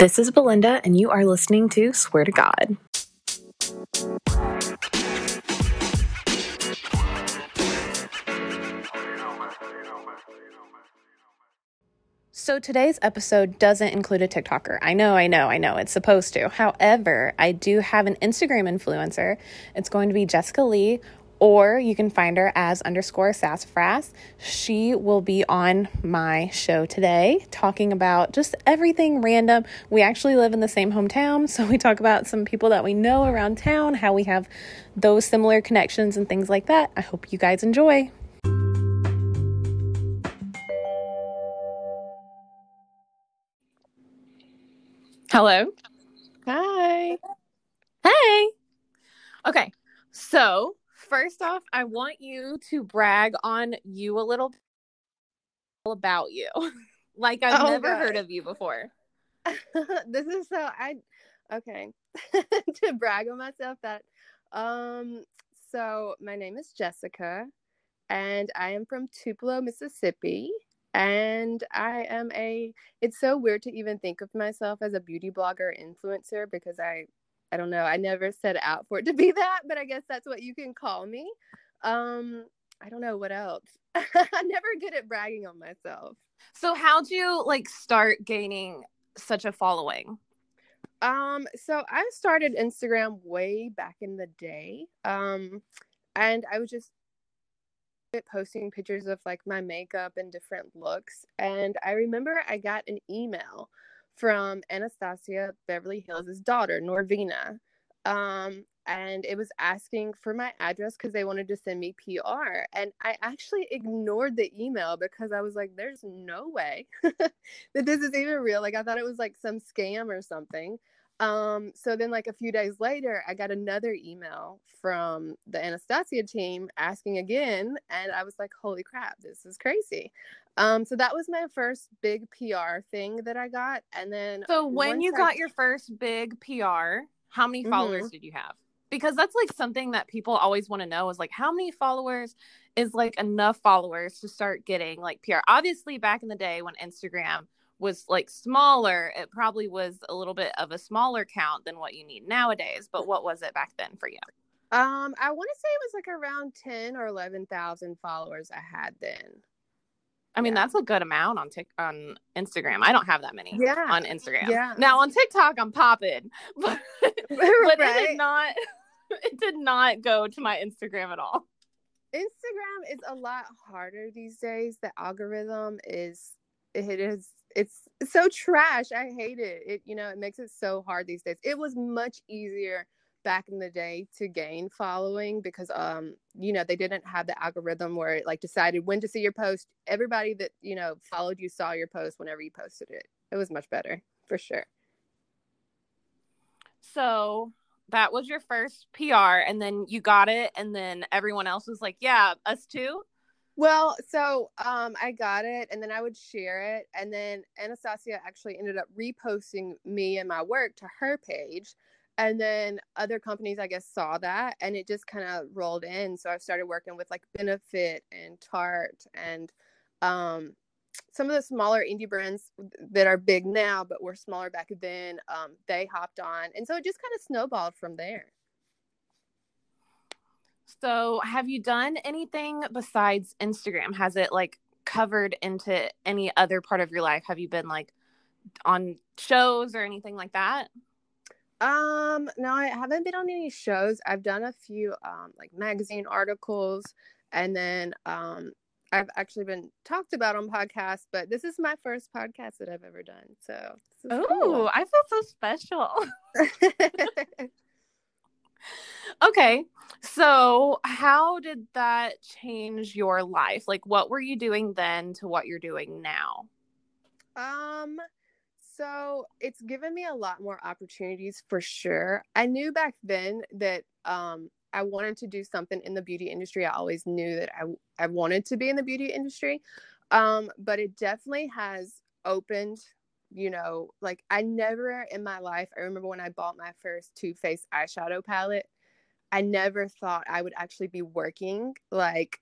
This is Belinda, and you are listening to Swear to God. So today's episode doesn't include a TikToker. I know, I know, I know. It's supposed to. However, I do have an Instagram influencer. It's going to be Jessica Lee, or you can find her as underscore sassafras. She will be on my show today talking about just everything random. We actually live in the same hometown, so we talk about some people that we know around town, how we have those similar connections and things like that. I hope you guys enjoy. Hello. Hi. Hey. Okay. So, first off, I want you to brag on you a little about you. like I've Oh, never God. heard of you before. this is so I okay to brag on myself that um so my name is Jessica and I am from Tupelo, Mississippi and I am a it's so weird to even think of myself as a beauty blogger influencer because I I don't know, I never set out for it to be that, but I guess that's what you can call me. Um I don't know what else. I'm never good at bragging on myself. So, how'd you like start gaining such a following? Um, so I started Instagram way back in the day. Um, and I was just posting pictures of like my makeup and different looks. And I remember I got an email from Anastasia Beverly Hills' daughter, Norvina. Um, and it was asking for my address because they wanted to send me PR. And I actually ignored the email because I was like, there's no way that this is even real. Like I thought it was like some scam or something. Um, so then like a few days later, I got another email from the Anastasia team asking again, and I was like, holy crap, this is crazy. Um, so that was my first big PR thing that I got. And then So, when you I- got your first big PR, how many followers did you have? Because that's like something that people always want to know is like, how many followers is like enough followers to start getting like PR? Obviously, back in the day when Instagram was like smaller, it probably was a little bit of a smaller count than what you need nowadays. But what was it back then for you? um, I want to say it was like around 10 or 11,000 followers I had then. I mean, Yeah. that's a good amount on Tik on Instagram. I don't have that many Yeah. on Instagram. Yeah. Now on TikTok, I'm popping, but but it did not. It did not go to my Instagram at all. Instagram is a lot harder these days. The algorithm is it is it's so trash. I hate it. It you know, it makes it so hard these days. It was much easier back in the day to gain following because um you know, they didn't have the algorithm where it like decided when to see your post. Everybody that, you know, followed you saw your post whenever you posted it. It was much better, for sure. So that was your first PR, and then you got it, and then everyone else was like, "Yeah, us too." Well, so um, I got it, and then I would share it, and then Anastasia actually ended up reposting me and my work to her page, and then other companies, I guess, saw that, and it just kind of rolled in. So I started working with like Benefit and Tarte and um, some of the smaller indie brands that are big now, but were smaller back then. Um, they hopped on, and so it just kind of snowballed from there. So, have you done anything besides Instagram? Has it like covered into any other part of your life? Have you been like on shows or anything like that? Um, no, I haven't been on any shows. I've done a few um like magazine articles and then um I've actually been talked about on podcasts, but this is my first podcast that I've ever done. So Oh, I feel so special. Okay. So, how did that change your life? Like, what were you doing then to what you're doing now? Um, so it's given me a lot more opportunities for sure. I knew back then that um I wanted to do something in the beauty industry. I always knew that I I wanted to be in the beauty industry. Um, but it definitely has opened, you know, like I never in my life, I remember when I bought my first Too Faced eyeshadow palette, I never thought I would actually be working like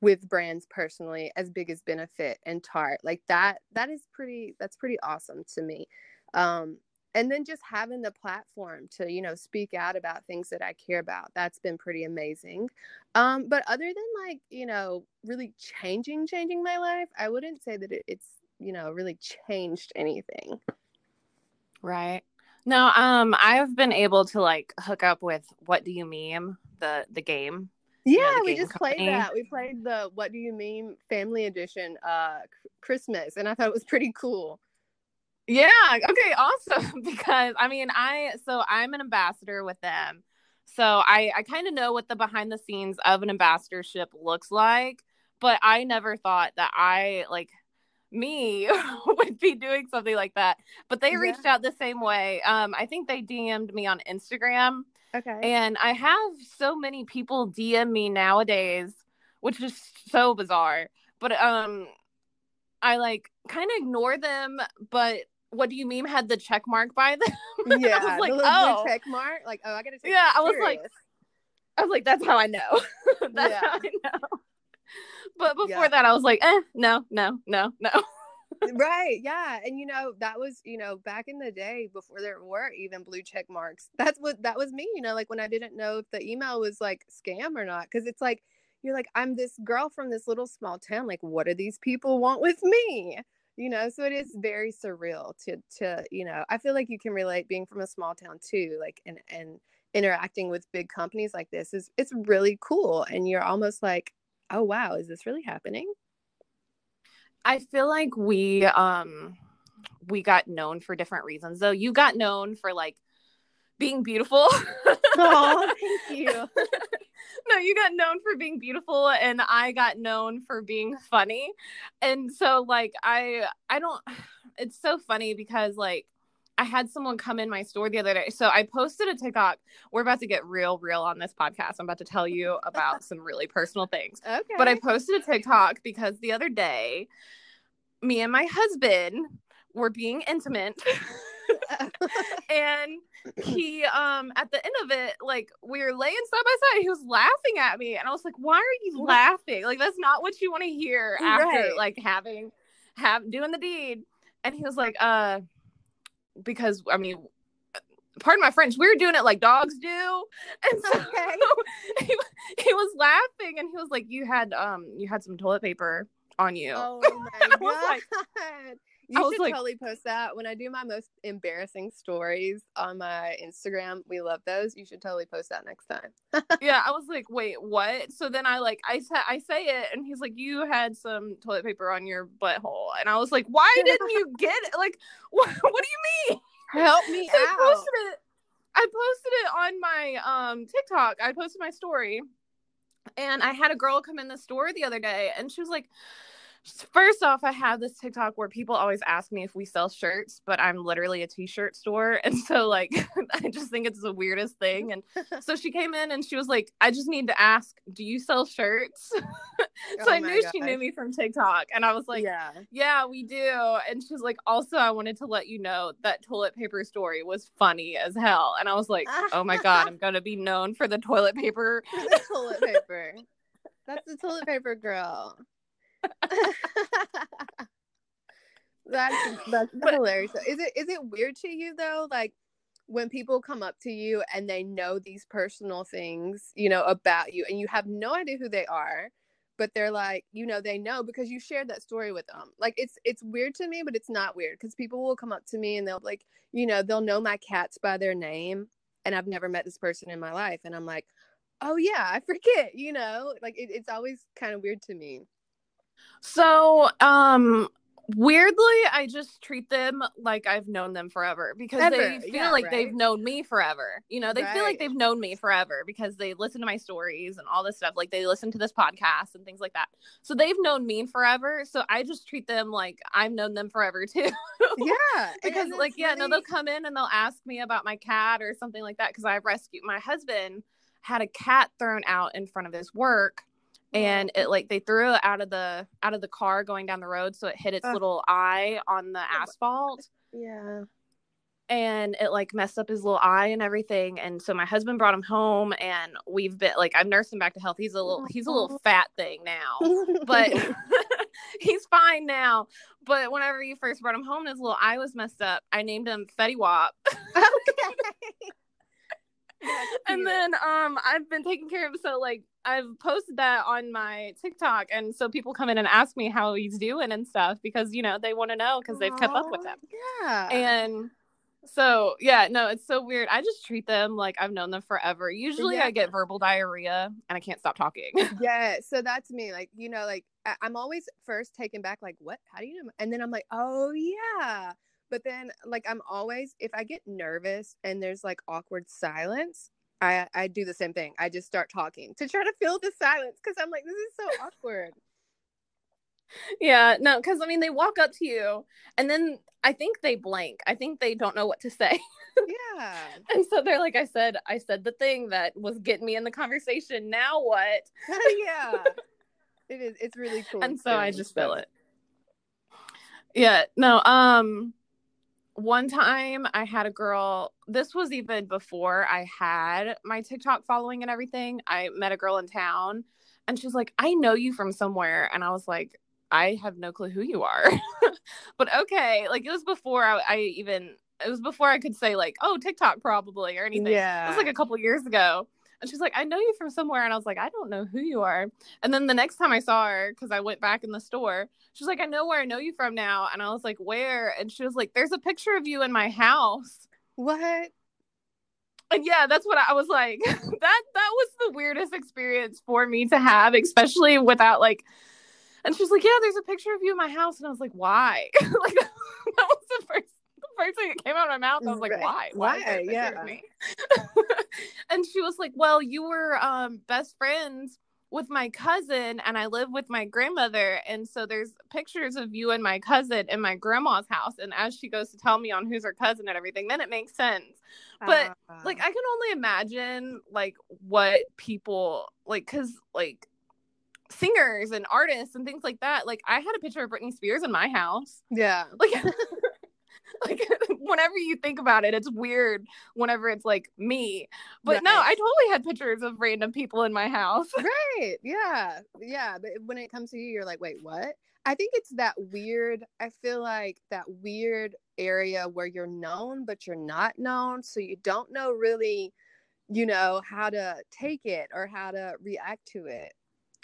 with brands personally as big as benefit and tarte like that that is pretty that's pretty awesome to me. Um and then just having the platform to you know speak out about things that i care about that's been pretty amazing. Um but other than like you know really changing changing my life i wouldn't say that it, it's you know really changed anything right no um i've been able to like hook up with what do you meme the the game yeah, you know, we just company. played that. We played the What Do You Meme Family Edition uh Christmas and I thought it was pretty cool. Yeah. Okay. Awesome. because I mean, I so I'm an ambassador with them, so I I kind of know what the behind the scenes of an ambassadorship looks like. But I never thought that I like me would be doing something like that. But they reached yeah. out the same way. Um, I think they DM'd me on Instagram. Okay. And I have so many people DM me nowadays, which is so bizarre. But um I like kind of ignore them, but what do you meme had the check mark by them? Yeah, I was like, oh, check mark. Like, oh, I gotta take. Yeah, I was like, I was like, that's how I know. that's yeah. how I know. But before yeah. that, I was like, eh, no, no, no, no. right yeah and you know that was you know back in the day before there were even blue check marks that's what that was me you know like when i didn't know if the email was like scam or not because it's like you're like i'm this girl from this little small town like what do these people want with me you know so it is very surreal to to you know i feel like you can relate being from a small town too like and and interacting with big companies like this is it's really cool and you're almost like oh wow. Is this really happening? I feel like we um we got known for different reasons though. You got known for like being beautiful. Oh thank you. No, you got known for being beautiful and I got known for being funny. And so like I I don't it's so funny because like I had someone come in my store the other day. So I posted a TikTok. We're about to get real, real on this podcast. I'm about to tell you about some really personal things. Okay. But I posted a TikTok because the other day, me and my husband were being intimate. and he um at the end of it like we were laying side by side he was laughing at me and i was like why are you laughing like that's not what you want to hear after right. like having have doing the deed and he was like uh because i mean pardon my french we were doing it like dogs do. And so okay. he, he was laughing and he was like you had um you had some toilet paper on you. Oh my god. like, you should like, totally post that when I do my most embarrassing stories on my Instagram. We love those. You should totally post that next time. yeah, I was like, wait, what? So then I like I said I say it, and he's like, you had some toilet paper on your butthole, and I was like, why didn't you get it? Like, what? What do you mean? Help me so out. I posted it. I posted it on my um TikTok. I posted my story, and I had a girl come in the store the other day, and she was like First off, I have this TikTok where people always ask me if we sell shirts, but I'm literally a t-shirt store. And so like I just think it's the weirdest thing. And so she came in and she was like, I just need to ask, do you sell shirts? so oh I knew she knew me from TikTok. And I was like, Yeah, yeah, we do. And she's like, also I wanted to let you know that toilet paper story was funny as hell. And I was like, Oh my God, I'm gonna be known for the toilet paper. the toilet paper. That's the toilet paper girl. that's that's but, hilarious. Is it is it weird to you though? Like when people come up to you and they know these personal things, you know, about you, and you have no idea who they are, but they're like, you know, they know because you shared that story with them. Like it's it's weird to me, but it's not weird because people will come up to me and they'll like, you know, they'll know my cats by their name, and I've never met this person in my life, and I'm like, oh yeah, I forget, you know, like it, it's always kind of weird to me. So, um, weirdly, I just treat them like I've known them forever because Ever. they feel yeah, like right? they've known me forever. You know, they right. feel like they've known me forever because they listen to my stories and all this stuff. Like they listen to this podcast and things like that. So they've known me forever. So I just treat them like I've known them forever too. yeah. because like, yeah, really... no, they'll come in and they'll ask me about my cat or something like that. Cause I rescued my husband had a cat thrown out in front of his work and it like they threw it out of the out of the car going down the road so it hit its uh, little eye on the asphalt yeah and it like messed up his little eye and everything and so my husband brought him home and we've been like i've nursed him back to health he's a little he's a little fat thing now but he's fine now. But whenever you first brought him home, his little eye was messed up. I named him Fetty Wap. okay. and then um I've been taking care of him so like I've posted that on my TikTok and so people come in and ask me how he's doing and stuff because you know they want to know because they've kept up with him. Yeah. And so yeah, no, it's so weird. I just treat them like I've known them forever. Usually Yeah. I get verbal diarrhea and I can't stop talking. yeah, so that's me. Like, you know, like I- I'm always first taken back, like, what? How do you know? And then I'm like, oh yeah. But then like I'm always if I get nervous and there's like awkward silence, I I do the same thing. I just start talking to try to fill the silence because I'm like, this is so awkward. yeah, no, because I mean they walk up to you and then I think they blank. I think they don't know what to say. Yeah. And so they're like, I said, I said the thing that was getting me in the conversation. Now what? yeah. It is it's really cool. and so I just feel it. Yeah, no, um one time I had a girl, this was even before I had my TikTok following and everything. I met a girl in town and she was like, I know you from somewhere. And I was like, I have no clue who you are. but okay, like it was before I, I even, it was before I could say, like, oh, TikTok probably or anything. Yeah. It was like a couple years ago. And she's like, I know you from somewhere. And I was like, I don't know who you are. And then the next time I saw her, because I went back in the store, she's like, I know where I know you from now. And I was like, where? And she was like, there's a picture of you in my house. what? And yeah, that's what I was like. that that was the weirdest experience for me to have, especially without like. And she's like, yeah, there's a picture of you in my house. And I was like, why? like that was the first. First thing that came out of my mouth, I was like, Right. "Why? Why? is there a picture Yeah. me?" and she was like, "Well, you were um, best friends with my cousin, and I live with my grandmother, and so there's pictures of you and my cousin in my grandma's house. And as she goes to tell me on who's her cousin and everything, then it makes sense. But, Uh, Like, I can only imagine like what people like, cause like singers and artists and things like that. Like, I had a picture of Britney Spears in my house. yeah. Like, like whenever you think about it, it's weird. Whenever it's like me, but no, I totally had pictures of random people in my house. Right. Yeah. Yeah. But when it comes to you, you're like, wait, what? I think it's that weird. I feel like that weird area where you're known, but you're not known. So you don't know really, you know, how to take it or how to react to it.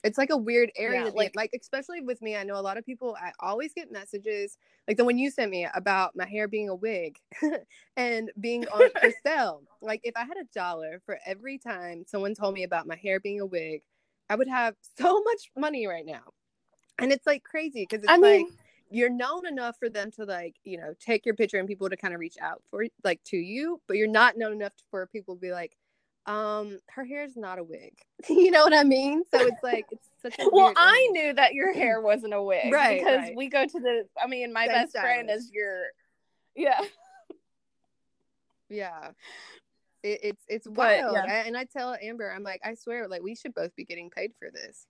It's like a weird area Yeah, to be in. like- like especially with me. I know a lot of people. I always get messages like the one you sent me about my hair being a wig and being on for sale. Like if I had a dollar for every time someone told me about my hair being a wig, I would have so much money right now. And it's like crazy because it's I like you're known enough for them to like, you know, take your picture and people to kind of reach out for like to you, but you're not known enough for people to be like, um, her hair is not a wig. you know what I mean? So it's like it's such a well, I knew that your hair wasn't a wig, Right, Because right. we go to the. I mean, my best friend is your. Yeah, Yeah. It, it's it's But, wild. yeah. I- and I tell Amber, I'm like, I swear, like we should both be getting paid for this.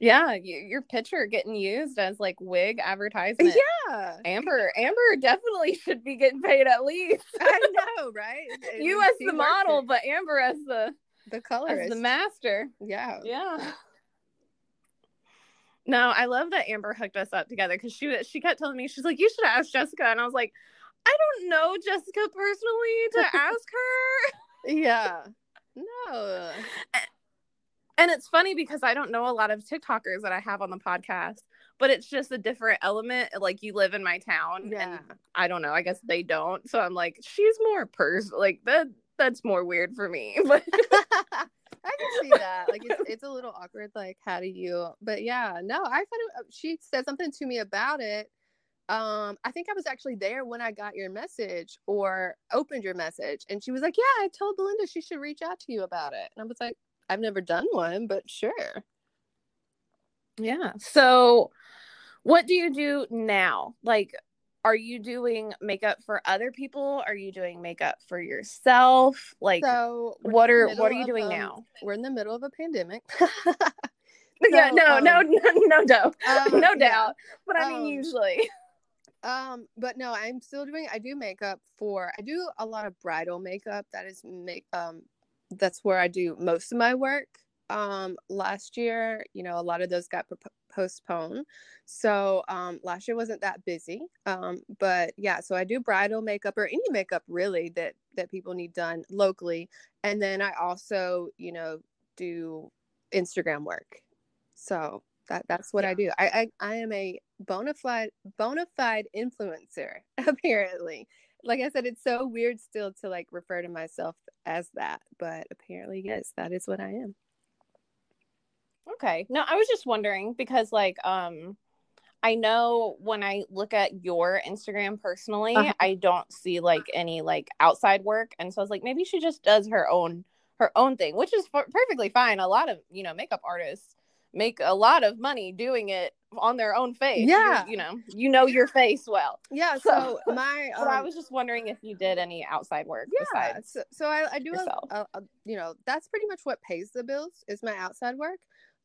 Yeah. You, your picture getting used as like wig uh, advertisement. Yeah. Amber, Amber definitely should be getting paid at least. I know, right? It- you as the model, it. but Amber as the the as the master. yeah. Yeah. No, I love that Amber hooked us up together because she she kept telling me she's like you should ask Jessica and I was like I don't know Jessica personally to ask her. Yeah. No. And it's funny because I don't know a lot of TikTokers that I have on the podcast, but it's just a different element. Like you live in my town, Yeah. and I don't know. I guess they don't. So I'm like, she's more pers like that. That's more weird for me. But I can see that. Like it's it's a little awkward. Like how do you? But yeah, no. I thought it, she said something to me about it. Um, I think I was actually there when I got your message or opened your message, and she was like, "Yeah, I told Belinda she should reach out to you about it." And I was like, "I've never done one, but sure." yeah. So, what do you do now? Like, are you doing makeup for other people? Are you doing makeup for yourself? Like, So what are what are you doing um, now? We're in the middle of a pandemic. yeah, so, no, no, um, no, no doubt, um, no yeah. doubt. But I mean, Um, usually, Um, but no, I'm still doing. I do makeup for. I do a lot of bridal makeup. That is make. Um, that's where I do most of my work. Um, last year, you know, a lot of those got p- postpone. So um, last year wasn't that busy. Um, but yeah, so I do bridal makeup or any makeup really that that people need done locally, and then I also you know do Instagram work. So that that's what yeah. I do. I, I I am a bona fide bona fide influencer apparently. Like I said, it's so weird still to like refer to myself as that, but apparently yes, that is what I am. Okay. No, I was just wondering because like um I know when I look at your Instagram personally, uh-huh. I don't see like any like outside work and so I was like maybe she just does her own her own thing, which is f- perfectly fine. A lot of, you know, makeup artists make a lot of money doing it on their own face. Yeah. You, you know, you know your face well. Yeah. So, so my, um, I was just wondering if you did any outside work. Yeah. So, so, I, I do, a, a, a, you know, that's pretty much what pays the bills is my outside work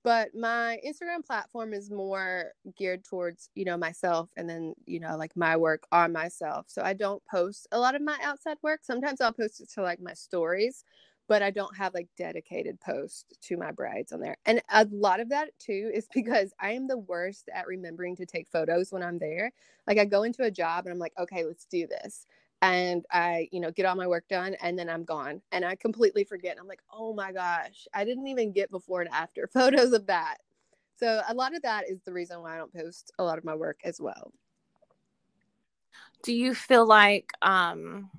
but my instagram platform is more geared towards you know myself and then you know like my work on myself so i don't post a lot of my outside work sometimes i'll post it to like my stories but i don't have like dedicated posts to my brides on there and a lot of that too is because i am the worst at remembering to take photos when i'm there like i go into a job and i'm like okay let's do this and I, you know, get all my work done and then I'm gone and I completely forget. I'm like, oh my gosh, I didn't even get before and after photos of that. So a lot of that is the reason why I don't post a lot of my work as well. Do you feel like um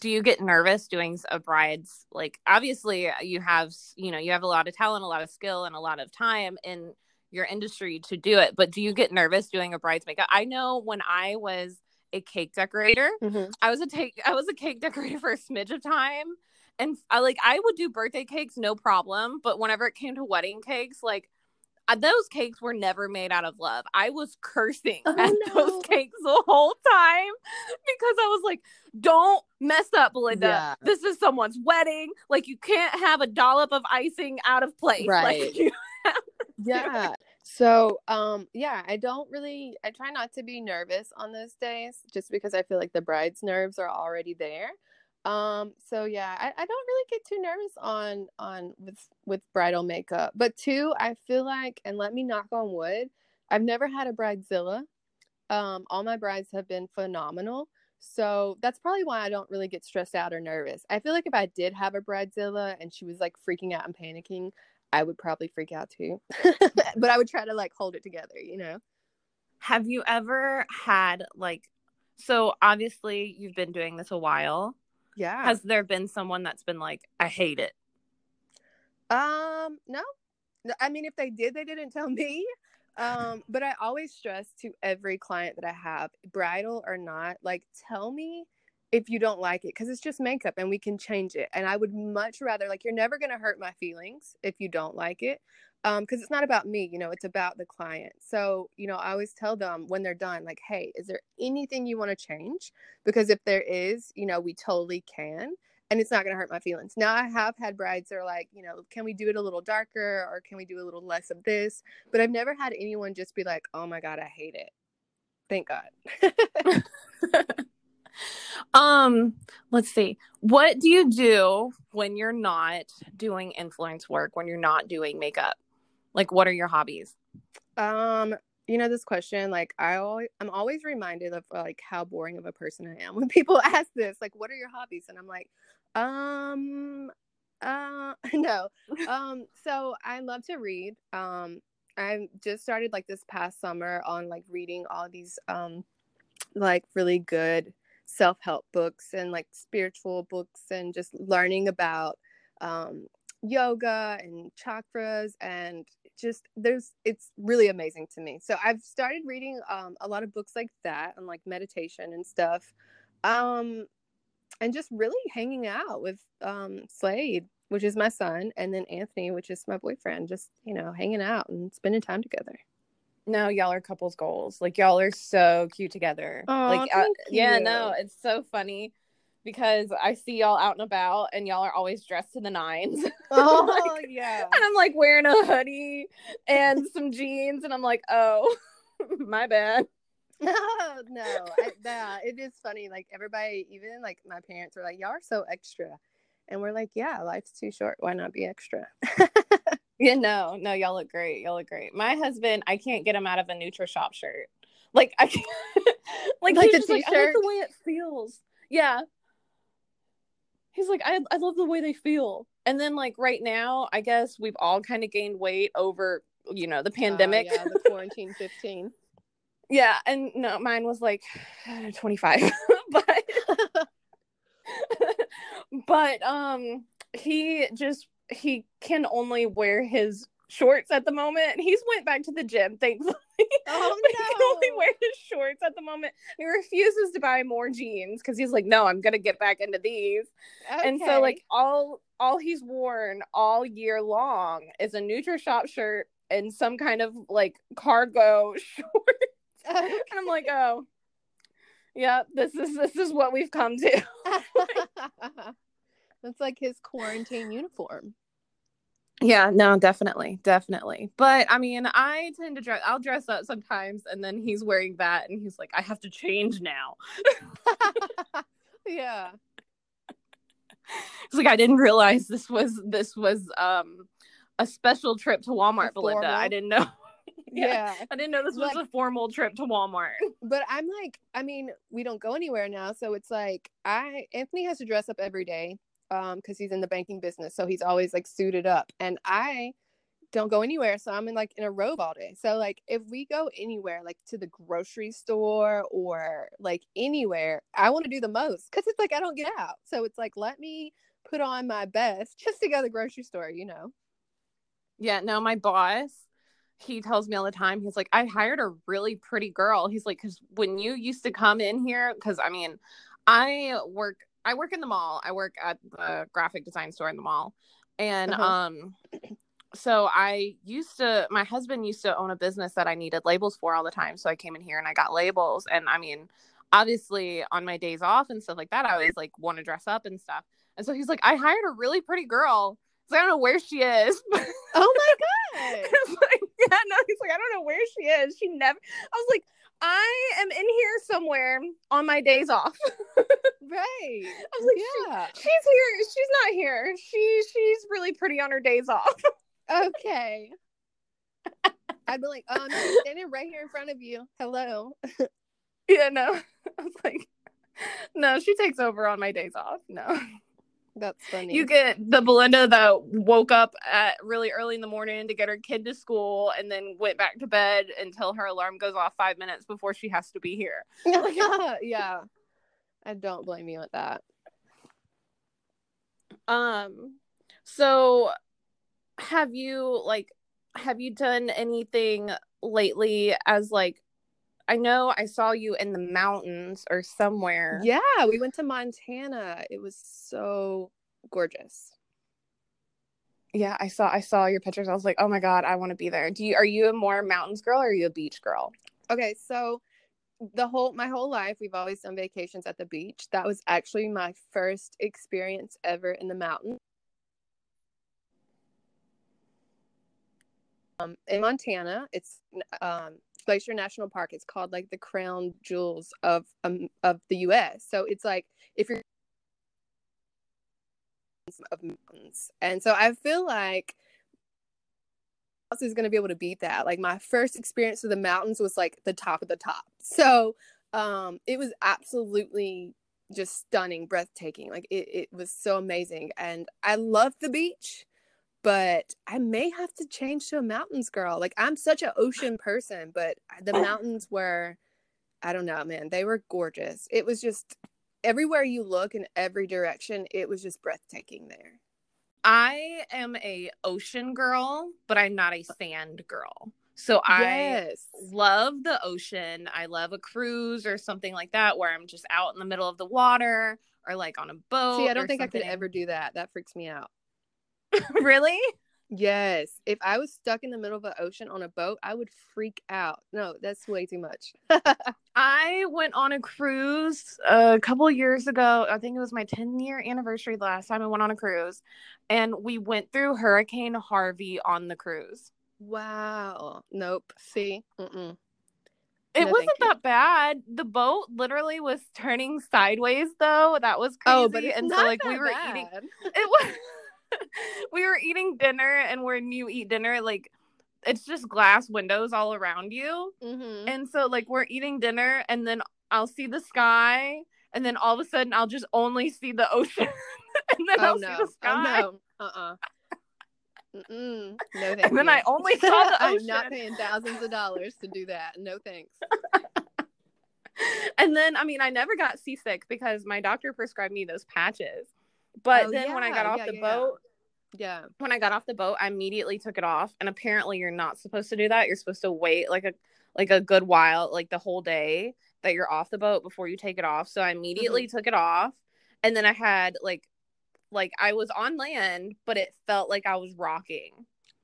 do you get nervous doing a bride's like obviously you have you know you have a lot of talent a lot of skill and a lot of time in your industry to do it but do you get nervous doing a bride's makeup i know when i was a cake decorator. Mm-hmm. I was a take I was a cake decorator for a smidge of time. And I like I would do birthday cakes no problem, but whenever it came to wedding cakes, like uh, those cakes were never made out of love. I was cursing oh, at no. those cakes the whole time because I was like, don't mess up, Belinda. Yeah. This is someone's wedding. Like, you can't have a dollop of icing out of place. Right. Like, yeah. So, um, yeah, I don't really, I try not to be nervous on those days just because I feel like the bride's nerves are already there. Um, so yeah, I, I don't really get too nervous on, on with, with bridal makeup, but two, I feel like, and let me knock on wood, I've never had a bridezilla. Um, all my brides have been phenomenal. So that's probably why I don't really get stressed out or nervous. I feel like if I did have a bridezilla and she was like freaking out and panicking, I would probably freak out too. but I would try to like hold it together, you know. Have you ever had like so obviously you've been doing this a while. Yeah. Has there been someone that's been like, I hate it? Um, no. I mean, if they did, they didn't tell me. Um, but I always stress to every client that I have, bridal or not, like tell me if you don't like it because it's just makeup and we can change it and i would much rather like you're never going to hurt my feelings if you don't like it um because it's not about me you know it's about the client. So you know i always tell them when they're done like hey is there anything you want to change? Because if there is you know we totally can and it's not going to hurt my feelings. Now i have had brides that are like you know can we do it a little darker or can we do a little less of this? But i've never had anyone just be like oh my god i hate it. Thank god. Um, let's see. What do you do when you're not doing influence work, when you're not doing makeup? Like what are your hobbies? Um, you know this question like I always, I'm always reminded of like how boring of a person I am when people ask this like what are your hobbies? And I'm like um uh no. Um so I love to read. Um I just started like this past summer on like reading all these um like really good self-help books and like spiritual books and just learning about um, yoga and chakras and just there's it's really amazing to me so i've started reading um, a lot of books like that and like meditation and stuff um, and just really hanging out with um, slade which is my son and then anthony which is my boyfriend just you know hanging out and spending time together no, y'all are couples goals. Like y'all are so cute together. Aww, like uh, yeah, no, it's so funny because I see y'all out and about and y'all are always dressed to the nines. Oh like, yeah. And I'm like wearing a hoodie and some jeans and I'm like, "Oh, my bad." No, no. I, yeah, it is funny like everybody even like my parents are like, "Y'all are so extra." And we're like, "Yeah, life's too short. Why not be extra?" Yeah, no, no, y'all look great. Y'all look great. My husband, I can't get him out of a NutriShop shirt. Like I can't, like, Like the just like, I like the way it feels. Yeah. He's like, I I love the way they feel. And then like right now, I guess we've all kind of gained weight over, you know, the pandemic. Uh, yeah, the quarantine 15. yeah, and no, mine was like 25. but but um he just he can only wear his shorts at the moment. He's went back to the gym, thankfully. Oh, but he only no. wear his shorts at the moment. He refuses to buy more jeans because he's like, no, I'm gonna get back into these. And so like all all he's worn all year long is a NutriShop shirt and some kind of like cargo shorts. Okay. And I'm like, oh, yeah, this is this is what we've come to. That's like his quarantine uniform. Yeah, no, definitely, definitely. But I mean, I tend to dress. I'll dress up sometimes, and then he's wearing that, and he's like, "I have to change now." yeah. It's like I didn't realize this was this was um a special trip to Walmart, Belinda. I didn't know. Yeah. I didn't know this was Like- a formal trip to Walmart. But I'm like, I mean, we don't go anywhere now. So it's like I Anthony has to dress up every day um because he's in the banking business. So he's always like suited up. And I don't go anywhere. So I'm in like in a robe all day. So like if we go anywhere, like to the grocery store or like anywhere, I want to do the most because it's like I don't get out. So it's like let me put on my best just to go to the grocery store, you know. Yeah, no, my boss, he tells me all the time, he's like, I hired a really pretty girl. He's like, because when you used to come in here, because I mean, I work, I work in the mall. I work at the graphic design store in the mall. And Uh-huh. um so I used to my husband used to own a business that I needed labels for all the time. So I came in here and I got labels. And I mean, obviously on my days off and stuff like that, I always like want to dress up and stuff. And so he's like, I hired a really pretty girl. So I don't know where she is. Oh my god. It's like, yeah, no, he's like, I don't know where she is. She never. I was like, I am in here somewhere on my days off. right. I was like, she- yeah. she's here. She's not here. She she's really pretty on her days off. Okay. I'd be like, um, I'm standing right here in front of you. Hello. yeah, no. I was like, no, she takes over on my days off. No. That's funny. You get the Belinda that woke up at really early in the morning to get her kid to school and then went back to bed until her alarm goes off five minutes before she has to be here. yeah. I don't blame you with that. Um, so have you like have you done anything lately as like I know I saw you in the mountains or somewhere. Yeah, we went to Montana. It was so gorgeous. Yeah, I saw I saw your pictures. I was like, "Oh my god, I want to be there." Do you are you a more mountains girl or are you a beach girl? Okay, so the whole my whole life we've always done vacations at the beach. That was actually my first experience ever in the mountains. Um, in Montana, it's um, Glacier National Park. It's called like the crown jewels of um, of the U.S. So it's like if you're of mountains, and so I feel like else is going to be able to beat that. Like my first experience with the mountains was like the top of the top. So um, it was absolutely just stunning, breathtaking. Like it, it was so amazing, and I love the beach but I may have to change to a mountains girl. Like I'm such an ocean person, but the oh. mountains were I don't know, man. They were gorgeous. It was just everywhere you look in every direction, it was just breathtaking there. I am a ocean girl, but I'm not a uh sand girl. So I yes. love the ocean. I love a cruise or something like that where I'm just out in the middle of the water or like on a boat. See, I don't think I could ever do that. That freaks me out. really? Yes. If I was stuck in the middle of the ocean on a boat, I would freak out. No, that's way too much. I went on a cruise a couple years ago. I think it was my 10 year anniversary the last time I went on a cruise. And we went through Hurricane Harvey on the cruise. wow. Nope. See? Mm-mm. It No, wasn't that bad. The boat literally was turning sideways though. That was crazy. Oh, but and so like we were bad. eating it was we were eating dinner, and when you eat dinner, like it's just glass windows all around you. Mm-hmm. And so, like, we're eating dinner, and then I'll see the sky, and then all of a sudden, I'll just only see the ocean, and then Oh I'll no! see the sky. Oh no! Uh uh Mm-mm. No thank And then you. I only saw the I'm not paying thousands of dollars to do that. No thanks. And then, I mean, I never got seasick because my doctor prescribed me those patches. But Oh, then when I got off yeah, the yeah. boat, Yeah. when I got off the boat, I immediately took it off. And apparently, you're not supposed to do that. You're supposed to wait like a like a good while, like the whole day that you're off the boat before you take it off. So I immediately Mm-hmm. took it off, and then I had like like I was on land, but it felt like I was rocking.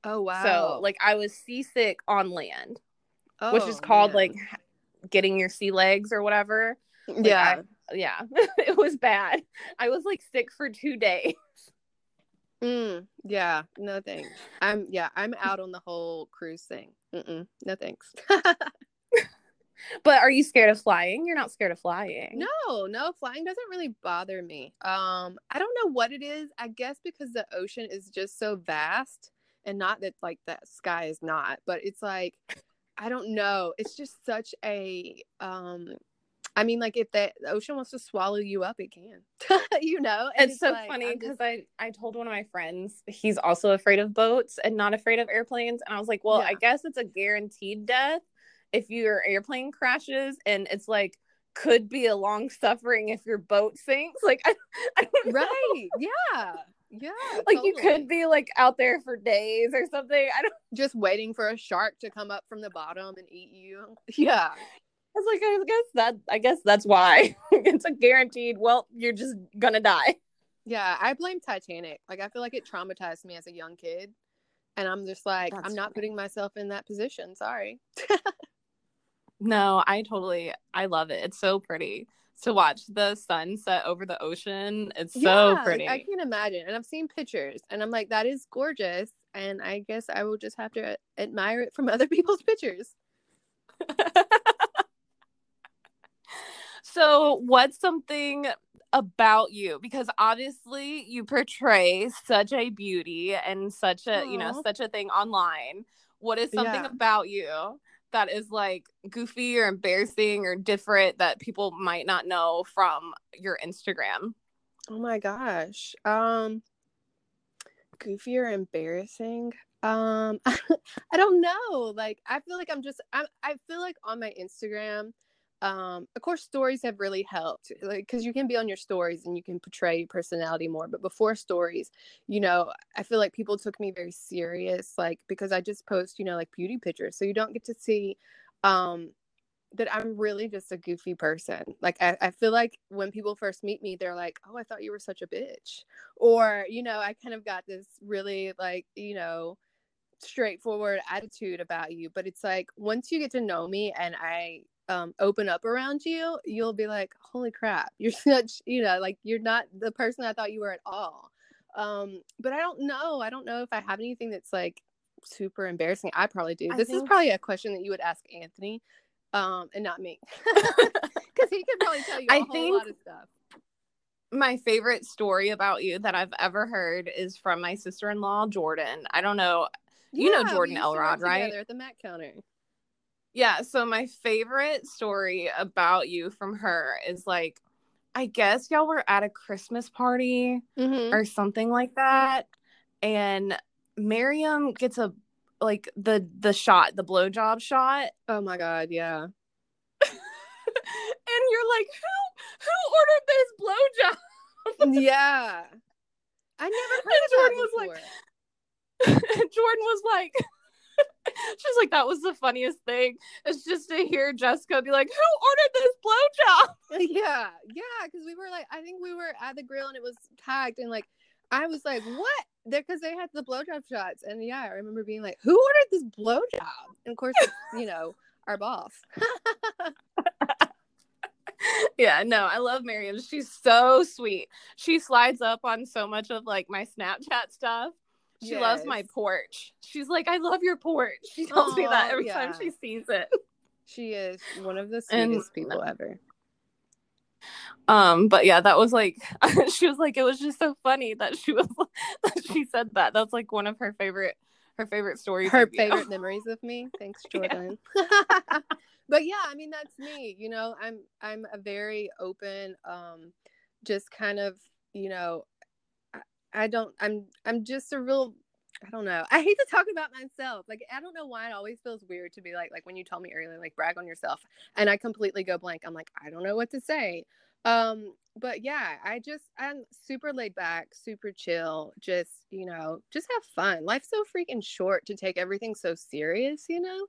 Oh wow. So like I was seasick on land, which is Oh, called man. like getting your sea legs or whatever. Like, yeah. I- yeah, it was bad. I was like sick for two days. Mm, yeah. No thanks. I'm yeah. I'm out on the whole cruise thing. Mm-mm. No thanks. But are you scared of flying? You're not scared of flying. No, no, flying doesn't really bother me. Um, I don't know what it is. I guess because the ocean is just so vast, and not that like the sky is not, but it's like I don't know. It's just such a um. I mean, like if the ocean wants to swallow you up, it can. you know, And It's, so like, funny because just- I I told one of my friends he's also afraid of boats and not afraid of airplanes, and I was like, well, I guess it's a guaranteed death if your airplane crashes, and it's like could be a long suffering if your boat sinks. Like I, I don't know. right? Yeah, yeah. Like you could be like out there for days or something. I don't. just waiting for a shark to come up from the bottom and eat you. Yeah. I was like, I guess that I guess that's why it's a guaranteed. Well, you're just gonna die. Yeah, I blame Titanic. Like I feel like it traumatized me as a young kid. And I'm just like, That's I'm not funny. putting myself in that position. Sorry. No, I totally I love it. It's so pretty to watch the sunset over the ocean. It's so Yeah, like, pretty. I can't imagine. And I've seen pictures and I'm like, that is gorgeous. And I guess I will just have to admire it from other people's pictures. So, what's something about you because obviously you portray such a beauty and such a, you know, such a thing online. What is something Yeah. about you that is like goofy or embarrassing or different that people might not know from your Instagram? Oh my gosh. Um goofy or embarrassing? Um I don't know. Like I feel like I'm just I I feel like on my Instagram um of course stories have really helped like cuz you can be on your stories and you can portray your personality more but before stories you know I feel like people took me very serious like because I just post you know like beauty pictures so you don't get to see um that I'm really just a goofy person. Like I, I feel like when people first meet me, they're like, "Oh, I thought you were such a bitch," or you know, I kind of got this really like you know straightforward attitude about you. But it's like once you get to know me and I um, open up around you, you'll be like, "Holy crap, you're such you know like you're not the person I thought you were at all." Um, but I don't know. I don't know if I have anything that's like super embarrassing. I probably do. I this is probably a question that you would ask Anthony um and not me because he could probably tell you a I whole think- lot of stuff my favorite story about you that I've ever heard is from my sister in law, Jordan. I don't know. You know Yeah, we Jordan Elrod, right? at the Mac counter Yeah. So, my favorite story about you from her is like, I guess y'all were at a Christmas party mm-hmm. or something like that. And Miriam gets a, like, the, the shot, the blowjob shot. oh my god yeah and you're like, who, who ordered this blowjob? yeah i never heard And of Jordan was like- Jordan was like, she's like, that was the funniest thing. It's just to hear Jessica be like, who ordered this blowjob? yeah yeah because we were like i think we were at the grill and it was tagged and like i was like what because they had the blowjob shots and yeah i remember being like who ordered this blowjob and of course you know our boss Yeah, no, I love Miriam. She's so sweet. She slides up on so much of like my Snapchat stuff. She loves my porch. She's like, I love your porch. She tells me that every time she sees it. she is one of the And- sweetest people ever Um, but yeah, that was like she was like it was just so funny that she was that she said that. That's like one of her favorite her favorite stories. Her favorite memories of me. Thanks, Jordan. Yeah. but yeah, I mean that's me. You know, I'm I'm a very open, um, just kind of, you know, I, don't I'm I'm just a real I don't know. I hate to talk about myself. Like I don't know why it always feels weird to be like like when you told me earlier like brag on yourself and I completely go blank. I'm like I don't know what to say. Um but yeah, I just I'm super laid back, super chill, just, you know, just have fun. Life's so freaking short to take everything so serious, you know?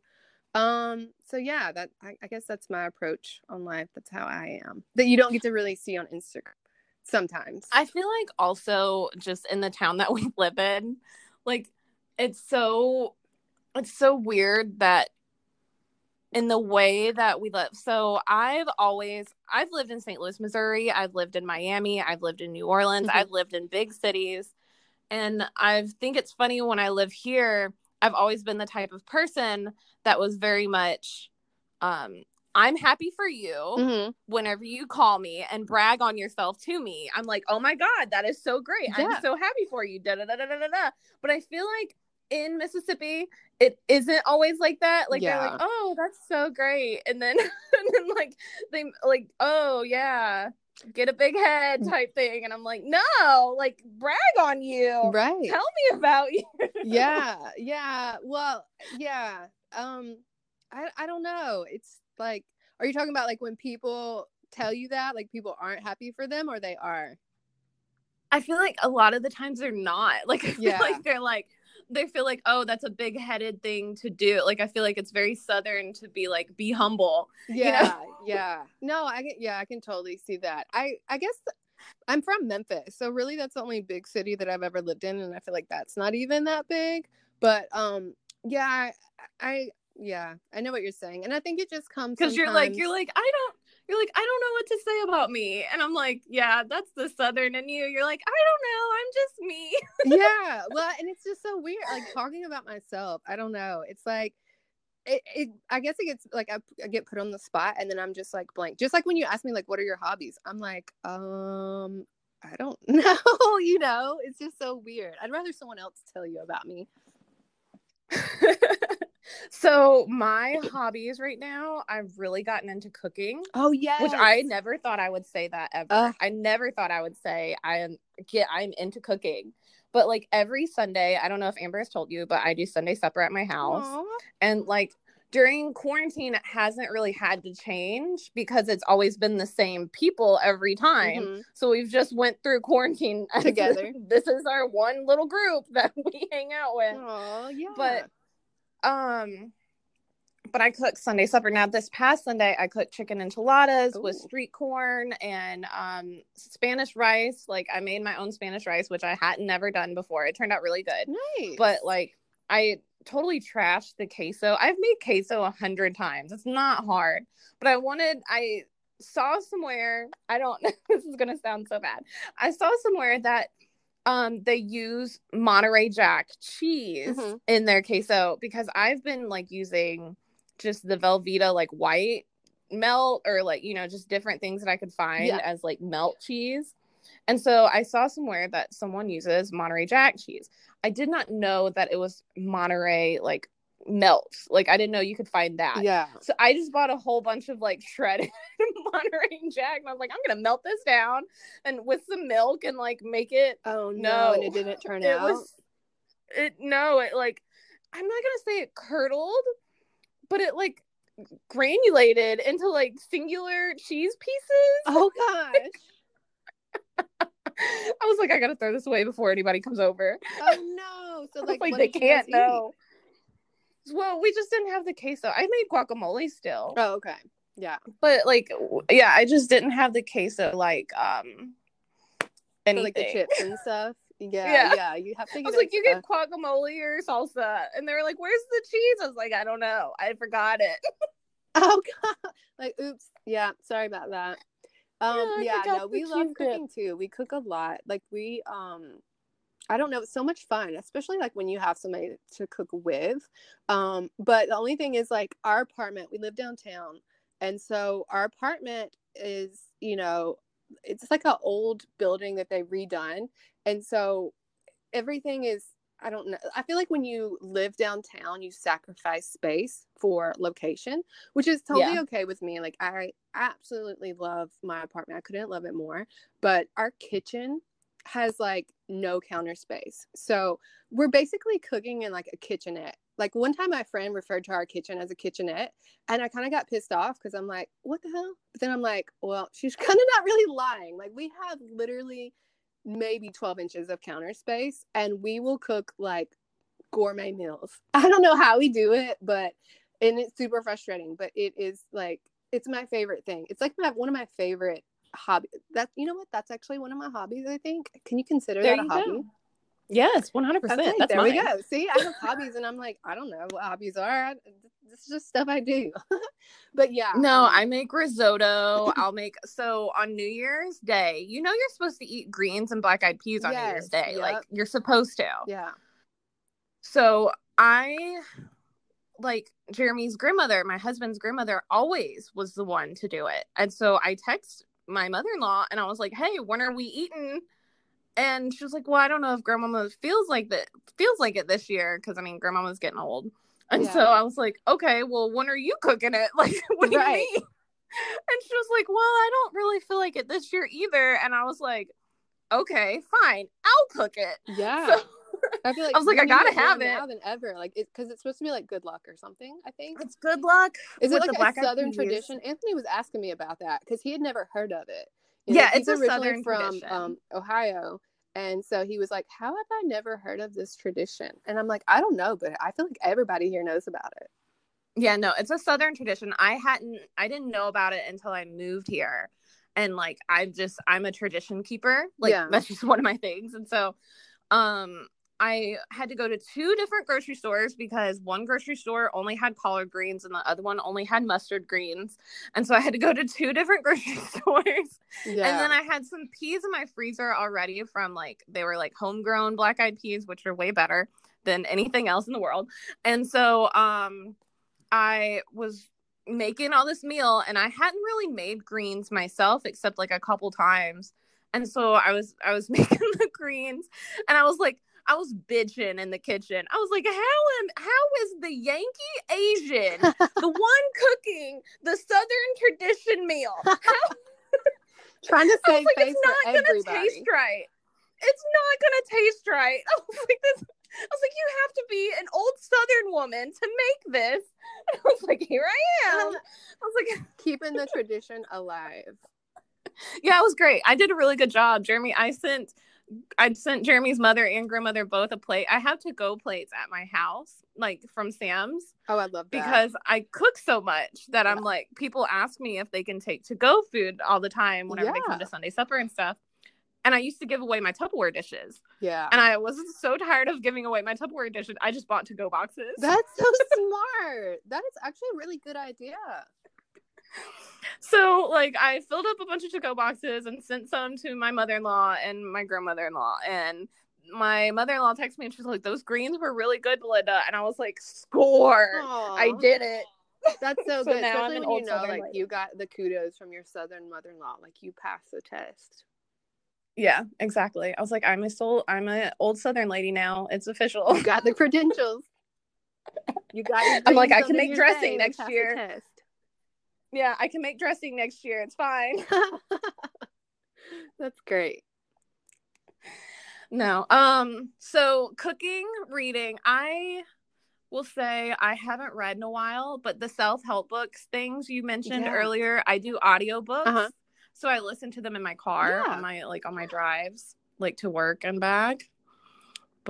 Um so yeah, that I, I guess that's my approach on life. That's how I am. That you don't get to really see on Instagram sometimes. I feel like also just in the town that we live in, like it's so it's so weird that in the way that we live. So I've always I've lived in St. Louis, Missouri, I've lived in Miami, I've lived in New Orleans, mm-hmm. I've lived in big cities. And I think it's funny when I live here, I've always been the type of person that was very much um I'm happy for you mm-hmm. whenever you call me and brag on yourself to me. I'm like, oh my God, that is so great. Yeah. I'm so happy for you. Da, da, da, da, da, da. But I feel like in Mississippi, it isn't always like that. Like yeah. they're like, oh, that's so great. And then and then like they like, oh yeah, get a big head mm. type thing. And I'm like, no, like brag on you. Right. Tell me about you. yeah. Yeah. Well, yeah. Um, I I don't know. It's like, are you talking about like when people tell you that, like people aren't happy for them or they are? I feel like a lot of the times they're not. Like I feel yeah. like they're like they feel like, oh, that's a big headed thing to do. Like I feel like it's very southern to be like be humble. Yeah, you know? yeah. No, I get yeah, I can totally see that. I I guess I'm from Memphis, so really that's the only big city that I've ever lived in, and I feel like that's not even that big. But um, yeah, I, I yeah, I know what you're saying, and I think it just comes because you're like you're like I don't you're like, I don't know what to say about me. And I'm like, yeah, that's the Southern in you. You're like, I don't know. I'm just me. yeah. Well, and it's just so weird. Like talking about myself. I don't know. It's like, it, it I guess it gets like I, I get put on the spot and then I'm just like blank. Just like when you ask me like what are your hobbies? I'm like, um, I don't know, you know, it's just so weird. I'd rather someone else tell you about me. so my hobbies right now, I've really gotten into cooking. Oh yeah, which I never thought I would say that ever. I never thought I would say I am get I'm into cooking. But like every Sunday, I don't know if Amber has told you, but I do Sunday supper at my house, Aww. and like during quarantine it hasn't really had to change because it's always been the same people every time mm-hmm. so we've just went through quarantine together this is our one little group that we hang out with oh yeah but um, but I cooked Sunday supper. Now this past Sunday, I cooked chicken enchiladas Ooh. with street corn and um Spanish rice. Like I made my own Spanish rice, which I hadn't never done before. It turned out really good. Nice. But like I totally trashed the queso. I've made queso a hundred times. It's not hard. But I wanted I saw somewhere, I don't know, this is gonna sound so bad. I saw somewhere that um they use Monterey Jack cheese mm-hmm. in their queso because I've been like using just the Velveeta like white melt or like you know just different things that I could find yeah. as like melt cheese. And so I saw somewhere that someone uses Monterey Jack cheese. I did not know that it was Monterey like melt. Like I didn't know you could find that. Yeah. So I just bought a whole bunch of like shredded Monterey Jack, and I was like, I'm gonna melt this down and with some milk and like make it. Oh no! no. And it didn't turn it out. Was, it no, it like I'm not gonna say it curdled, but it like granulated into like singular cheese pieces. Oh gosh. I was like, I gotta throw this away before anybody comes over. Oh no! So like, like they can't know. Well, we just didn't have the queso. I made guacamole still. Oh, okay. Yeah. But like yeah, I just didn't have the queso like um anything. So, like the chips and stuff. Yeah, yeah, yeah. You have to. I was like, you get guacamole or salsa, and they were like, "Where's the cheese?" I was like, "I don't know. I forgot it." oh god! Like, oops. Yeah, sorry about that. Um, yeah, yeah no, we love cooking dip. too. We cook a lot. Like we um I don't know, it's so much fun, especially like when you have somebody to cook with. Um, but the only thing is like our apartment, we live downtown. And so our apartment is, you know, it's like an old building that they redone. And so everything is I don't know. I feel like when you live downtown, you sacrifice space for location, which is totally Yeah. okay with me. Like I absolutely love my apartment. I couldn't love it more. But our kitchen has like no counter space. So we're basically cooking in like a kitchenette. Like one time my friend referred to our kitchen as a kitchenette and I kind of got pissed off because I'm like, what the hell? But then I'm like, well, she's kind of not really lying. Like we have literally maybe 12 inches of counter space and we will cook like gourmet meals. I don't know how we do it, but and it's super frustrating, but it is like it's my favorite thing. It's like my one of my favorite hobby. That you know what? That's actually one of my hobbies, I think. Can you consider There that a hobby? go. Yes, one hundred percent. Okay, That's there we go. See, I have hobbies and I'm like, I don't know what hobbies are. I, this is just stuff I do. but yeah. No, um, I make risotto. I'll make so on New Year's Day. You know you're supposed to eat greens and black eyed peas on New Year's Yes, Day. Like you're supposed to. yeah. So I like Jeremy's grandmother, my husband's grandmother, always was the one to do it. And so I text my mother in law and I was like, Hey, when are we eating? And she was like, Well, I don't know if grandmama feels like that feels like it this year because I mean grandmama's getting old. And Yeah. so I was like, Okay, well, when are you cooking it? Like, what do Right. you mean? And she was like, Well, I don't really feel like it this year either. And I was like, Okay, fine, I'll cook it. Yeah. So I feel like I was like, I gotta have now it. than ever. Like, because it's supposed to be like good luck or something. I think. it's good luck. Is it like a southern tradition? Anthony was asking me about that because he had never heard of it. Yeah, he's it's a originally southern from tradition. um, Ohio, and so he was like, "How have I never heard of this tradition?" And I'm like, "I don't know, but I feel like everybody here knows about it." Yeah, no, it's a southern tradition. I hadn't I didn't know about it until I moved here. And like I'm just I'm a tradition keeper. Like Yeah. that's just one of my things. And so um I had to go to two different grocery stores because one grocery store only had collard greens and the other one only had mustard greens. And so I had to go to two different grocery stores. Yeah, And then I had some peas in my freezer already from like they were like homegrown black eyed peas, which are way better than anything else in the world. And so um I was making all this meal and I hadn't really made greens myself except like a couple times. And so I was I was making the greens and I was like I was bitching in the kitchen. I was like, how am how is the Yankee Asian the one cooking the Southern tradition meal? How trying to save like, face it's not for gonna everybody. taste right. It's not gonna taste right. I was like, this. I was like, you have to be an old Southern woman to make this. And I was like, here I am. I was like, Keeping the tradition alive. yeah, it was great. I did a really good job, Jeremy. I sent, I sent Jeremy's mother and grandmother both a plate. I have to go plates at my house, like from Sam's. Oh, I love that. because I cook so much that I'm like, people ask me if they can take to go food all the time whenever they come to Sunday supper and stuff. And I used to give away my Tupperware dishes. yeah, And I was so tired of giving away my Tupperware dishes. I just bought to go boxes. that's so smart. That is actually a really good idea. So, like, I filled up a bunch of to go boxes and sent some to my mother in law and my grandmother in law. And my mother in law texted me and she's like, Those greens were really good, Belinda. And I was like, Score. I did it. That's so, So good, now I'm especially when you know, Southern like lady. you got the kudos from your Southern mother-in-law, like you passed the test. Yeah, exactly. I was like, I'm a soul. I'm an old Southern lady now. It's official. You got the credentials. You got. I'm like, I can make dressing next year. Yeah, I can make dressing next year. It's fine. That's great. No. Um. So cooking, reading. I will say I haven't read in a while, but the self help books things you mentioned Yeah. earlier, I do audiobooks. Uh-huh. So I listen to them in my car Yeah. on my like on my drives, like to work and back.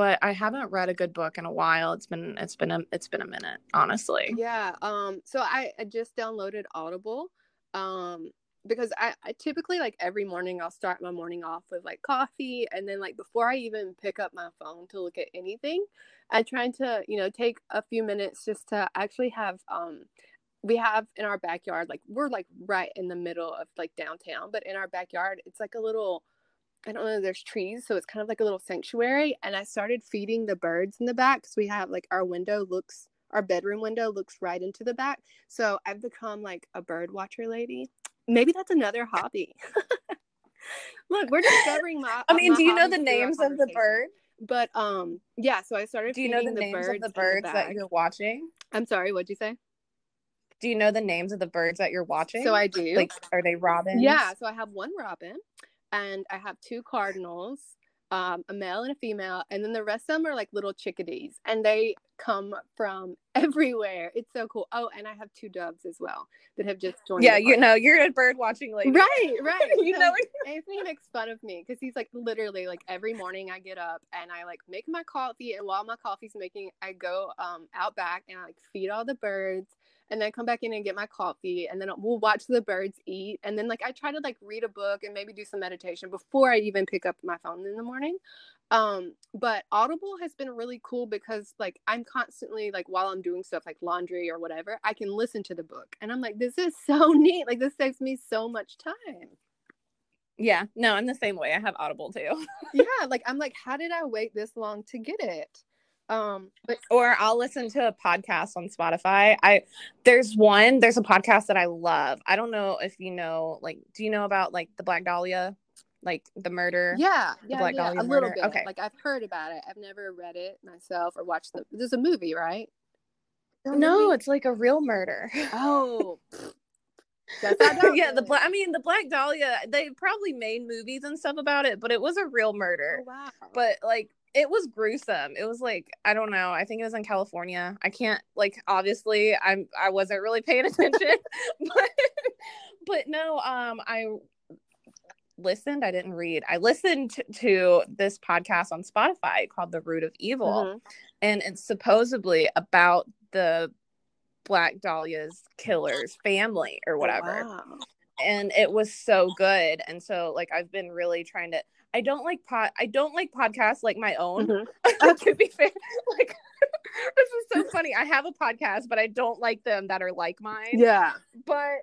But I haven't read a good book in a while. It's been it's been a it's been a minute, honestly. Yeah. Um. So I, I just downloaded Audible. Um. Because I, I typically like every morning I'll start my morning off with like coffee and then like before I even pick up my phone to look at anything, I try to you know take a few minutes just to actually have um we have in our backyard like we're like right in the middle of like downtown but in our backyard it's like a little i don't know there's trees so it's kind of like a little sanctuary and i started feeding the birds in the back because we have like our window looks our bedroom window looks right into the back so i've become like a bird watcher lady maybe that's another hobby. Look, we're discovering my. I mean, my do you know the hobbies through our names of the bird? But um, yeah. So I started. Do you know the feeding names birds of the birds that you're watching? I'm sorry. What'd you say? Do you know the names of the birds that you're watching? So I do. like, are they robins? Yeah, so I have one robin and I have two cardinals, um, a male and a female, and then the rest of them are like little chickadees and they come from everywhere. It's so cool. Oh, and I have two doves as well that have just joined. Yeah, you know, you're a bird watching lady. Right, right. You So know Anthony makes fun of me because he's like literally like every morning I get up and I like make my coffee and while my coffee's making I go um out back and I like feed all the birds and then come back in and get my coffee and then we'll watch the birds eat and then like I try to like read a book and maybe do some meditation before I even pick up my phone in the morning. Um but Audible has been really cool because like I'm constantly like while I'm doing stuff like laundry or whatever, I can listen to the book and I'm like this is so neat. Like this saves me so much time. Yeah, no, I'm the same way. I have Audible too. yeah like i'm like how did i wait this long to get it um but or I'll listen to a podcast on Spotify. I there's one, there's a podcast that I love. I don't know if you know, like, do you know about like the Black Dahlia, like the murder? yeah yeah, Black yeah Dahlia a little murder? bit Okay. like i've heard about it i've never read it myself or watched the there's a movie right No, it's like a real murder. oh Guess I don't yeah, the black. I mean, the Black Dahlia. They probably made movies and stuff about it, but it was a real murder. oh, wow But like, it was gruesome. It was like I don't know. I think it was in California. I can't like. Obviously, I'm. I wasn't really paying attention, but but no. Um, I listened. I didn't read. I listened to, to this podcast on Spotify called "The Root of Evil." Mhm. and it's supposedly about the Black Dahlia's killer's family or whatever. Oh, wow. And it was so good. And so like I've been really trying to I don't like pod I don't like podcasts like my own. Mhm. to be fair. Like this is so funny. I have a podcast, but I don't like them that are like mine. yeah But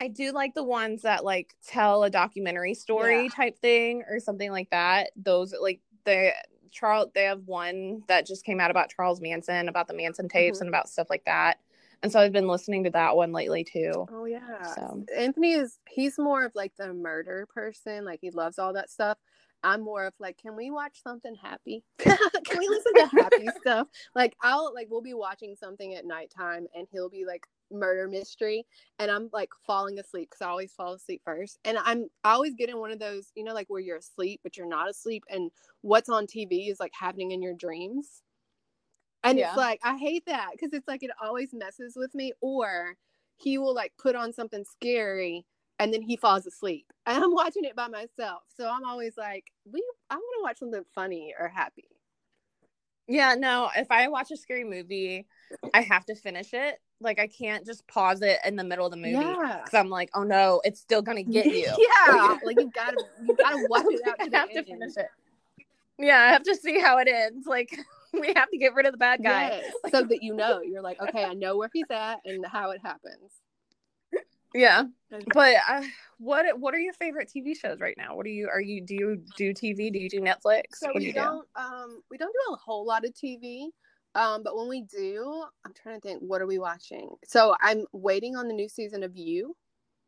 I do like the ones that like tell a documentary story Yeah. type thing or something like that. Those like the Charles they have one that just came out about Charles Manson, about the Manson tapes Mhm. and about stuff like that. And so I've been listening to that one lately too. Oh yeah. So- Anthony is he's more of like the murder person. Like he loves all that stuff. I'm more of like, can we watch something happy? can we listen to happy stuff? Like I'll like we'll be watching something at nighttime and he'll be like murder mystery and I'm like falling asleep because I always fall asleep first. And I'm I always get in one of those, you know, like where you're asleep but you're not asleep and what's on TV is like happening in your dreams. And Yeah. it's like I hate that because it's like it always messes with me. Or he will like put on something scary and then he falls asleep. And I'm watching it by myself. So I'm always like, we I want to watch something funny or happy. Yeah, no, if I watch a scary movie, I have to finish it. Like I can't just pause it in the middle of the movie. Yeah. I'm like, oh no, it's still gonna get you. yeah. like you gotta you gotta watch it out to I have to finish it. Yeah, I have to see how it ends. Like we have to get rid of the bad guy. Yes, so that you know you're like, okay, I know where he's at and how it happens. Yeah. But uh, what what are your favorite TV shows right now? What are you are you do you do TV? Do you do Netflix? So do we do? don't um we don't do a whole lot of TV. Um, but when we do, I'm trying to think, what are we watching? So I'm waiting on the new season of You,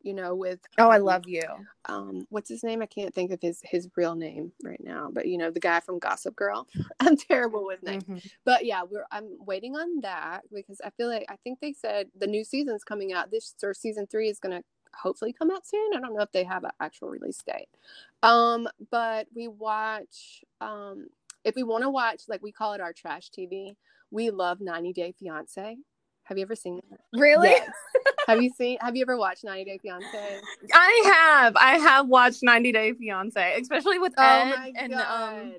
you know, with Oh, I um, love you. um what's his name? I can't think of his his real name right now, but you know, the guy from Gossip Girl. I'm terrible with names. Mhm. But yeah, we're I'm waiting on that because I feel like I think they said the new season's coming out. This or season three is gonna hopefully come out soon. I don't know if they have an actual release date. Um, but we watch um if we want to watch like we call it our trash TV. We love 90 Day Fiance. Have you ever seen that? Really? Yes. have you seen have you ever watched 90 Day Fiance? I have. I have watched 90 Day Fiance, especially with Oh Ed my and god. um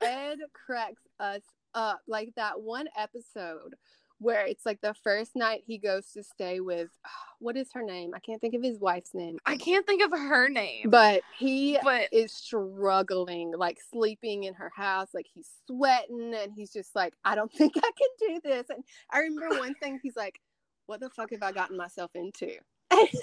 Ed cracks us up. Like that one episode where it's like the first night he goes to stay with what is her name? I can't think of his wife's name. I can't think of her name. But he but is struggling, like sleeping in her house, like he's sweating and he's just like, I don't think I can do this. And I remember one thing he's like, What the fuck have I gotten myself into? It's,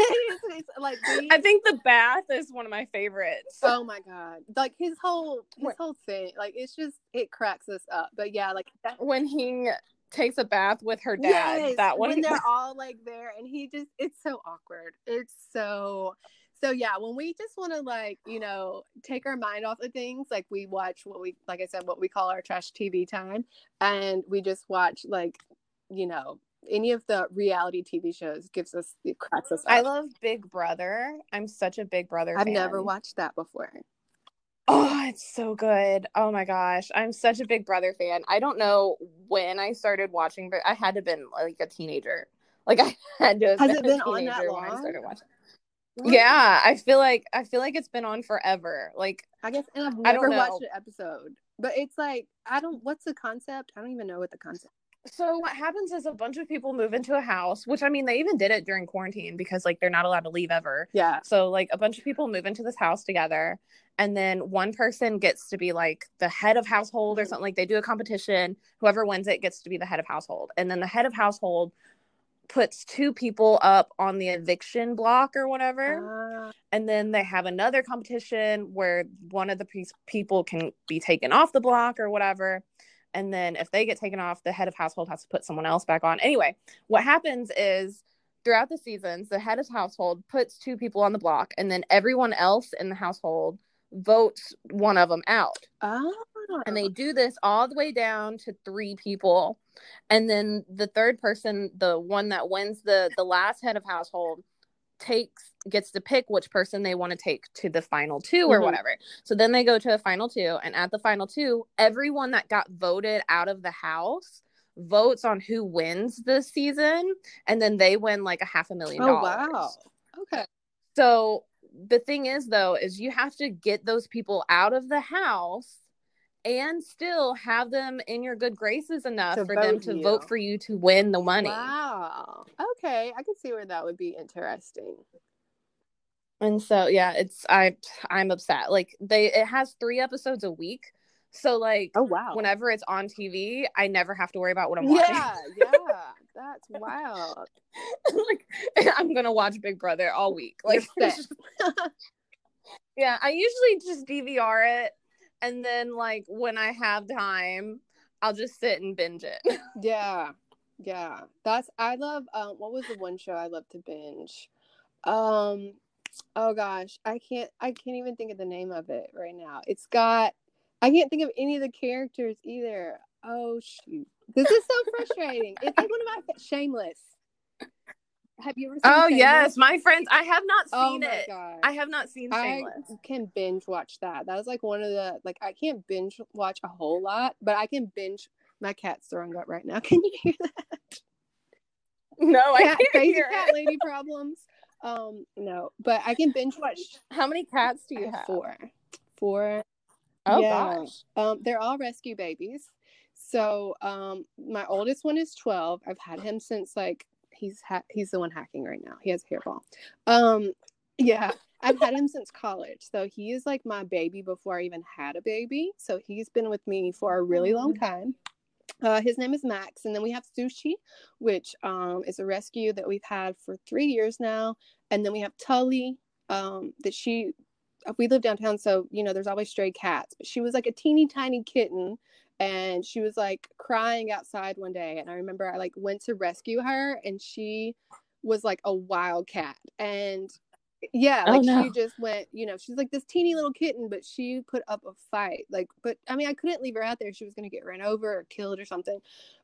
it's like we- I think the bath is one of my favorites. Oh my god! Like his whole his whole thing, like it's just it cracks us up. But yeah, like that, when he takes a bath with her dad. Yes, that one. when they're all like there and he just it's so awkward. It's so so yeah, when we just want to like, you know, take our mind off of things, like we watch what we like I said, what we call our trash TV time. And we just watch like, you know, any of the reality TV shows gives us cracks us up. I love Big Brother. I'm such a Big Brother. I've fan. never watched that before. Oh, it's so good. Oh my gosh. I'm such a Big Brother fan. I don't know when I started watching, but I had to have been like a teenager. Like I had to have Has been it been a on that teenager when I started watching. Yeah, I feel like I feel like it's been on forever. Like I guess and I've I never watched an episode. But it's like I don't what's the concept? I don't even know what the concept so what happens is a bunch of people move into a house, which I mean they even did it during quarantine because like they're not allowed to leave ever. Yeah. So like a bunch of people move into this house together and then one person gets to be like the head of household or something like they do a competition, whoever wins it gets to be the head of household. And then the head of household puts two people up on the eviction block or whatever. Ah, and then they have another competition where one of the pe- people can be taken off the block or whatever and then if they get taken off the head of household has to put someone else back on. Anyway what happens is throughout the seasons the head of household puts two people on the block and then everyone else in the household votes one of them out. Ah. and they do this all the way down to three people. And then the third person the one that wins the the last head of household takes gets to pick which person they want to take to the final 2 or Mhm. whatever so then they go to a final two and at the final two everyone that got voted out of the house votes on who wins the season and then they win like a half a million Oh dollars wow. Okay. so the thing is though is you have to get those people out of the house and still have them in your good graces enough To for them to you. vote for you to win the money. Wow. Okay, I can see where that would be interesting. And so yeah, it's I I'm upset. Like they it has 3 episodes a week. So like Oh wow. whenever it's on TV, I never have to worry about what I'm watching. yeah, yeah. That's wild. like I'm going to watch Big Brother all week. Like it's set. just- Yeah, I usually just DVR it and then like when I have time, I'll just sit and binge it. Yeah. Yeah. That's I love um what was the one show I love to binge? Um oh gosh, I can't I can't even think of the name of it right now. It's got I can't think of any of the characters either. Oh shoot. This is so frustrating. it's like one of my shameless. Have you ever seen Oh Shameless? yes, my friends, I have not Oh seen my it. god. I have not seen I can binge watch that. That was like one of the like I can't binge watch a whole lot, but I can binge. My cat's throwing up right now. Can you hear that? No, I Cat, can't crazy hear cat it. lady problems. Um, no, but I can binge watch How many cats do you have have? four. Four. Oh Yeah. gosh. Um, they're all rescue babies. So um, my oldest one is twelve. I've had him since like he's ha- he's the one hacking right now. He has a hairball. Um, yeah, I've had him since college. So he is like my baby before I even had a baby. So he's been with me for a really long time. Uh, his name is Max, and then we have Sushi, which um, is a rescue that we've had for three years now, and then we have Tully, um, that she. We live downtown, so you know there's always stray cats. But she was like a teeny tiny kitten, and she was like crying outside one day, and I remember I like went to rescue her, and she was like a wild cat, and yeah, Oh, like no. she just went, you know, she's like this teeny little kitten, but she put up a fight. Like, but I mean, I couldn't leave her out there. She was gonna get run over or killed or something.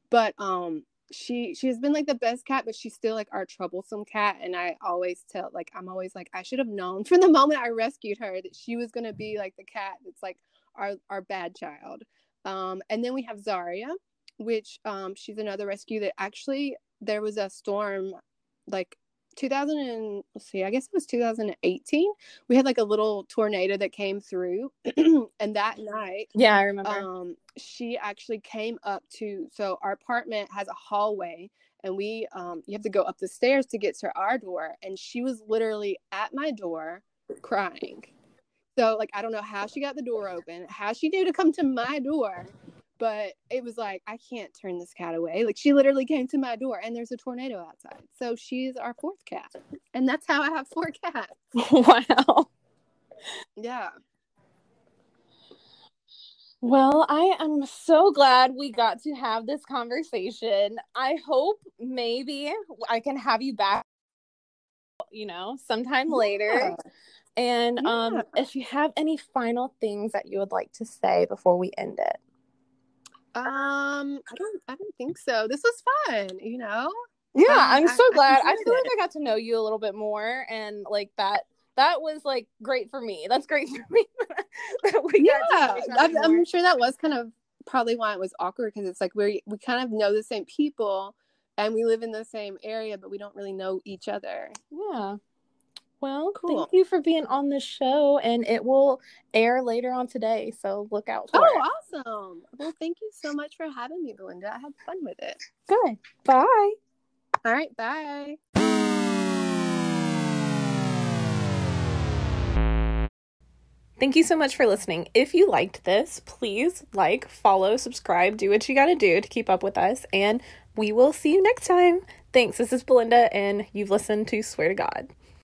But um, she she has been like the best cat, but she's still like our troublesome cat. And I always tell, like, I'm always like, I should have known from the moment I rescued her that she was gonna be like the cat that's like our our bad child. Um, and then we have Zaria, which um, she's another rescue that actually there was a storm like 2000 and let's see i guess it was 2018 we had like a little tornado that came through and that night Yeah, I remember. um she actually came up to so our apartment has a hallway and we um you have to go up the stairs to get to our door and she was literally at my door crying so like i don't know how she got the door open how she knew to come to my door but it was like i can't turn this cat away like she literally came to my door and there's a tornado outside so she's our fourth cat and that's how i have four cats wow. yeah Well, I am so glad we got to have this conversation. I hope maybe I can have you back, you know, sometime yeah. And yeah. um, if you have any final things that you would like to say before we end it. Um, I don't I don't think so. This was fun, you know? Yeah, um, I'm so I, glad. I, I feel it. like I got to know you a little bit more and like that that was like great for me. That's great for me. yeah, I'm, I'm, sure that was kind of probably why it was awkward because it's like we we kind of know the same people and we live in the same area, but we don't really know each other. Yeah. Well, cool. thank you for being on the show, and it will air later on today. So look out for oh, it. Oh, awesome! Well, thank you so much for having me, Belinda. I had fun with it. Good. Bye. All right. Bye. Thank you so much for listening. If you liked this, please like, follow, subscribe, do what you got to do to keep up with us, and we will see you next time. Thanks. This is Belinda, and you've listened to Swear to God.